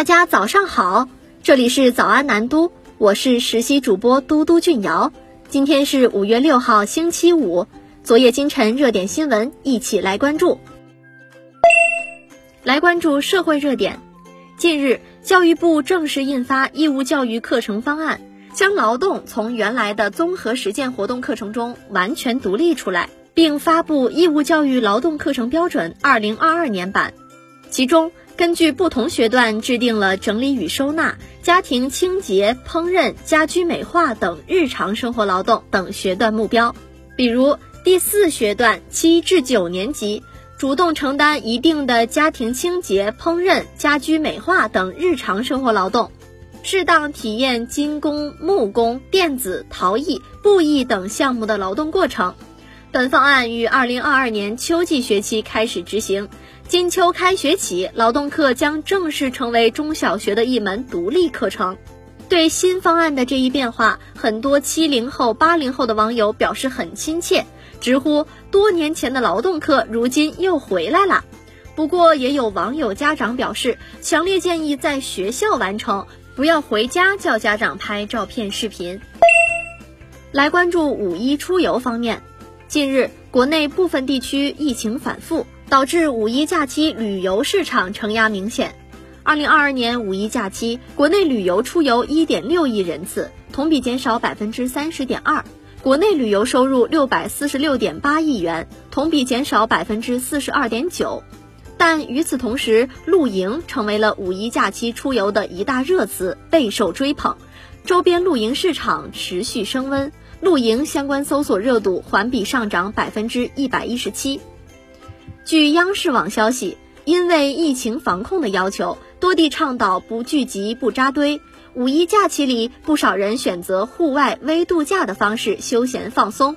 大家早上好，这里是早安南都，我是实习主播嘟嘟俊瑶。今天是五月六号，星期五。昨夜今晨热点新闻，一起来关注。来关注社会热点。近日，教育部正式印发义务教育课程方案，将劳动从原来的综合实践活动课程中完全独立出来，并发布《义务教育劳动课程标准（二零二二年版）》，其中。根据不同学段制定了整理与收纳、家庭清洁、烹饪、家居美化等日常生活劳动等学段目标。比如第四学段七至九年级，主动承担一定的家庭清洁、烹饪、家居美化等日常生活劳动，适当体验金工、木工、电子、陶艺、布艺等项目的劳动过程。本方案于二零二二年秋季学期开始执行。金秋开学起，劳动课将正式成为中小学的一门独立课程。对新方案的这一变化，很多七零后、八零后的网友表示很亲切，直呼多年前的劳动课如今又回来了。不过，也有网友家长表示，强烈建议在学校完成，不要回家叫家长拍照片、视频。来关注五一出游方面，近日国内部分地区疫情反复。导致五一假期旅游市场承压明显。二零二二年五一假期，国内旅游出游一点六亿人次，同比减少百分之三十点二；国内旅游收入六百四十六点八亿元，同比减少百分之四十二点九。但与此同时，露营成为了五一假期出游的一大热词，备受追捧。周边露营市场持续升温，露营相关搜索热度环比上涨百分之一百一十七。据央视网消息，因为疫情防控的要求，多地倡导不聚集、不扎堆。五一假期里，不少人选择户外微度假的方式休闲放松。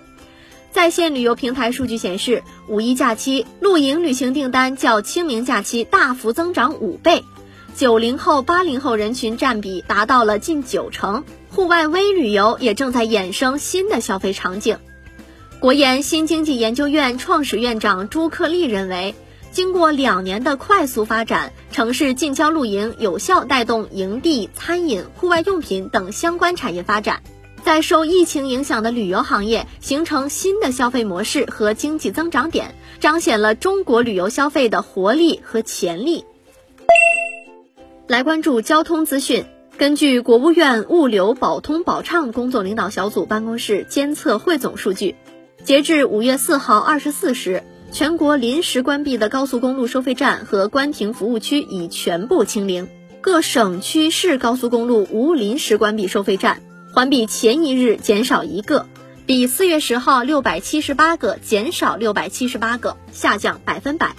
在线旅游平台数据显示，五一假期露营旅行订单较清明假期大幅增长五倍，九零后、八零后人群占比达到了近九成。户外微旅游也正在衍生新的消费场景。国研新经济研究院创始院长朱克利认为，经过两年的快速发展，城市近郊露营有效带动营地、餐饮、户外用品等相关产业发展，在受疫情影响的旅游行业形成新的消费模式和经济增长点，彰显了中国旅游消费的活力和潜力。来关注交通资讯，根据国务院物流保通保畅工作领导小组办公室监测汇总数据。截至五月四号二十四时，全国临时关闭的高速公路收费站和关停服务区已全部清零，各省区市高速公路无临时关闭收费站，环比前一日减少一个，比四月十号六百七十八个减少六百七十八个，下降百分百；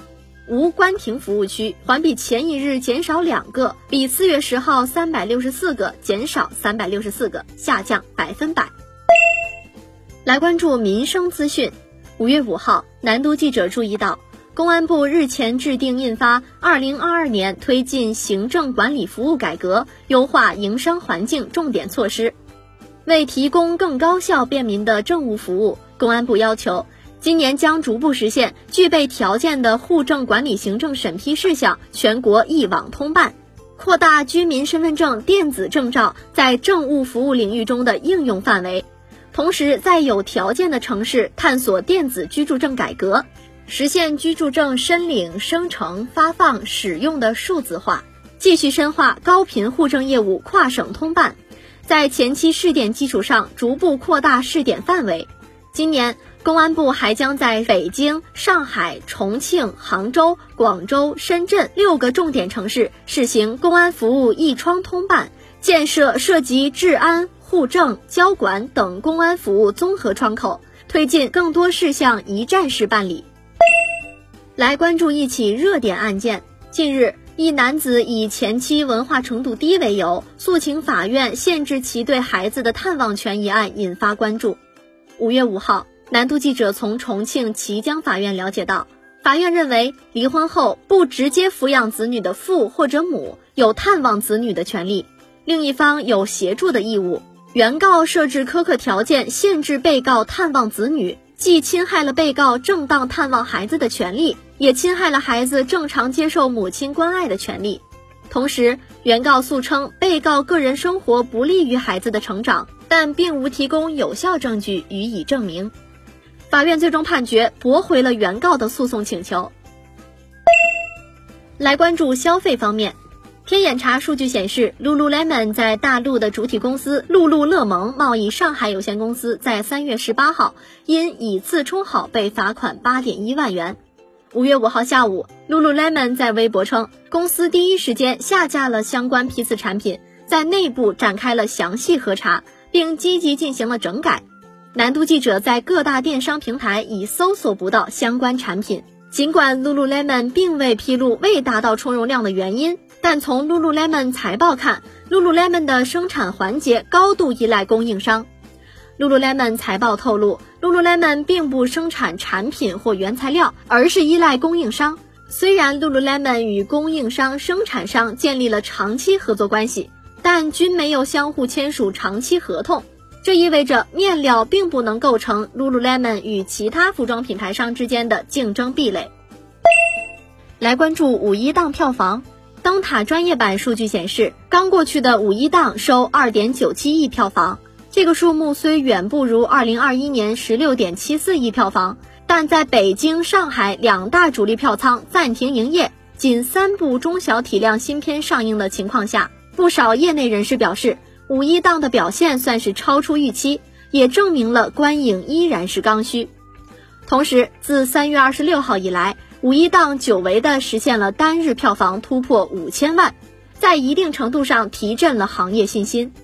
无关停服务区环比前一日减少两个，比四月十号三百六十四个减少三百六十四个，下降百分百。来关注民生资讯。五月五号，南都记者注意到，公安部日前制定印发《二零二二年推进行政管理服务改革、优化营商环境重点措施》，为提供更高效便民的政务服务，公安部要求，今年将逐步实现具备条件的户政管理行政审批事项全国一网通办，扩大居民身份证电子证照在政务服务领域中的应用范围。同时，在有条件的城市探索电子居住证改革，实现居住证申领、生成、发放、使用的数字化，继续深化高频户政业务跨省通办，在前期试点基础上逐步扩大试点范围。今年，公安部还将在北京、上海、重庆、杭州、广州、深圳六个重点城市试行公安服务一窗通办，建设涉及治安。户政、交管等公安服务综合窗口，推进更多事项一站式办理。来关注一起热点案件。近日，一男子以前妻文化程度低为由，诉请法院限制其对孩子的探望权一案引发关注。五月五号，南都记者从重庆綦江法院了解到，法院认为，离婚后不直接抚养子女的父或者母有探望子女的权利，另一方有协助的义务。原告设置苛刻条件，限制被告探望子女，既侵害了被告正当探望孩子的权利，也侵害了孩子正常接受母亲关爱的权利。同时，原告诉称被告个人生活不利于孩子的成长，但并无提供有效证据予以证明。法院最终判决驳回了原告的诉讼请求。来关注消费方面。天眼查数据显示，Lululemon 在大陆的主体公司露露乐萌贸易上海有限公司在三月十八号因以次充好被罚款八点一万元。五月五号下午，Lululemon 在微博称，公司第一时间下架了相关批次产品，在内部展开了详细核查，并积极进行了整改。南都记者在各大电商平台已搜索不到相关产品，尽管 Lululemon 并未披露未达到充容量的原因。但从 Lululemon 财报看，Lululemon 的生产环节高度依赖供应商。Lululemon 财报透露，Lululemon 并不生产产品或原材料，而是依赖供应商。虽然 Lululemon 与供应商、生产商建立了长期合作关系，但均没有相互签署长期合同。这意味着面料并不能构成 Lululemon 与其他服装品牌商之间的竞争壁垒。来关注五一档票房。灯塔专业版数据显示，刚过去的五一档收二点九七亿票房。这个数目虽远不如二零二一年十六点七四亿票房，但在北京、上海两大主力票仓暂停营业，仅三部中小体量新片上映的情况下，不少业内人士表示，五一档的表现算是超出预期，也证明了观影依然是刚需。同时，自三月二十六号以来。五一档久违的实现了单日票房突破五千万，在一定程度上提振了行业信心。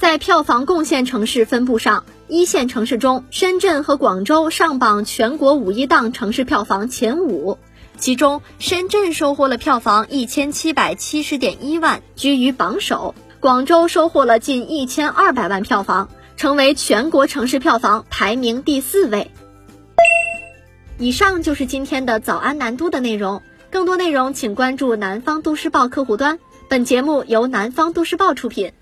在票房贡献城市分布上，一线城市中，深圳和广州上榜全国五一档城市票房前五，其中深圳收获了票房一千七百七十点一万，居于榜首；广州收获了近一千二百万票房，成为全国城市票房排名第四位。以上就是今天的早安南都的内容。更多内容请关注南方都市报客户端。本节目由南方都市报出品。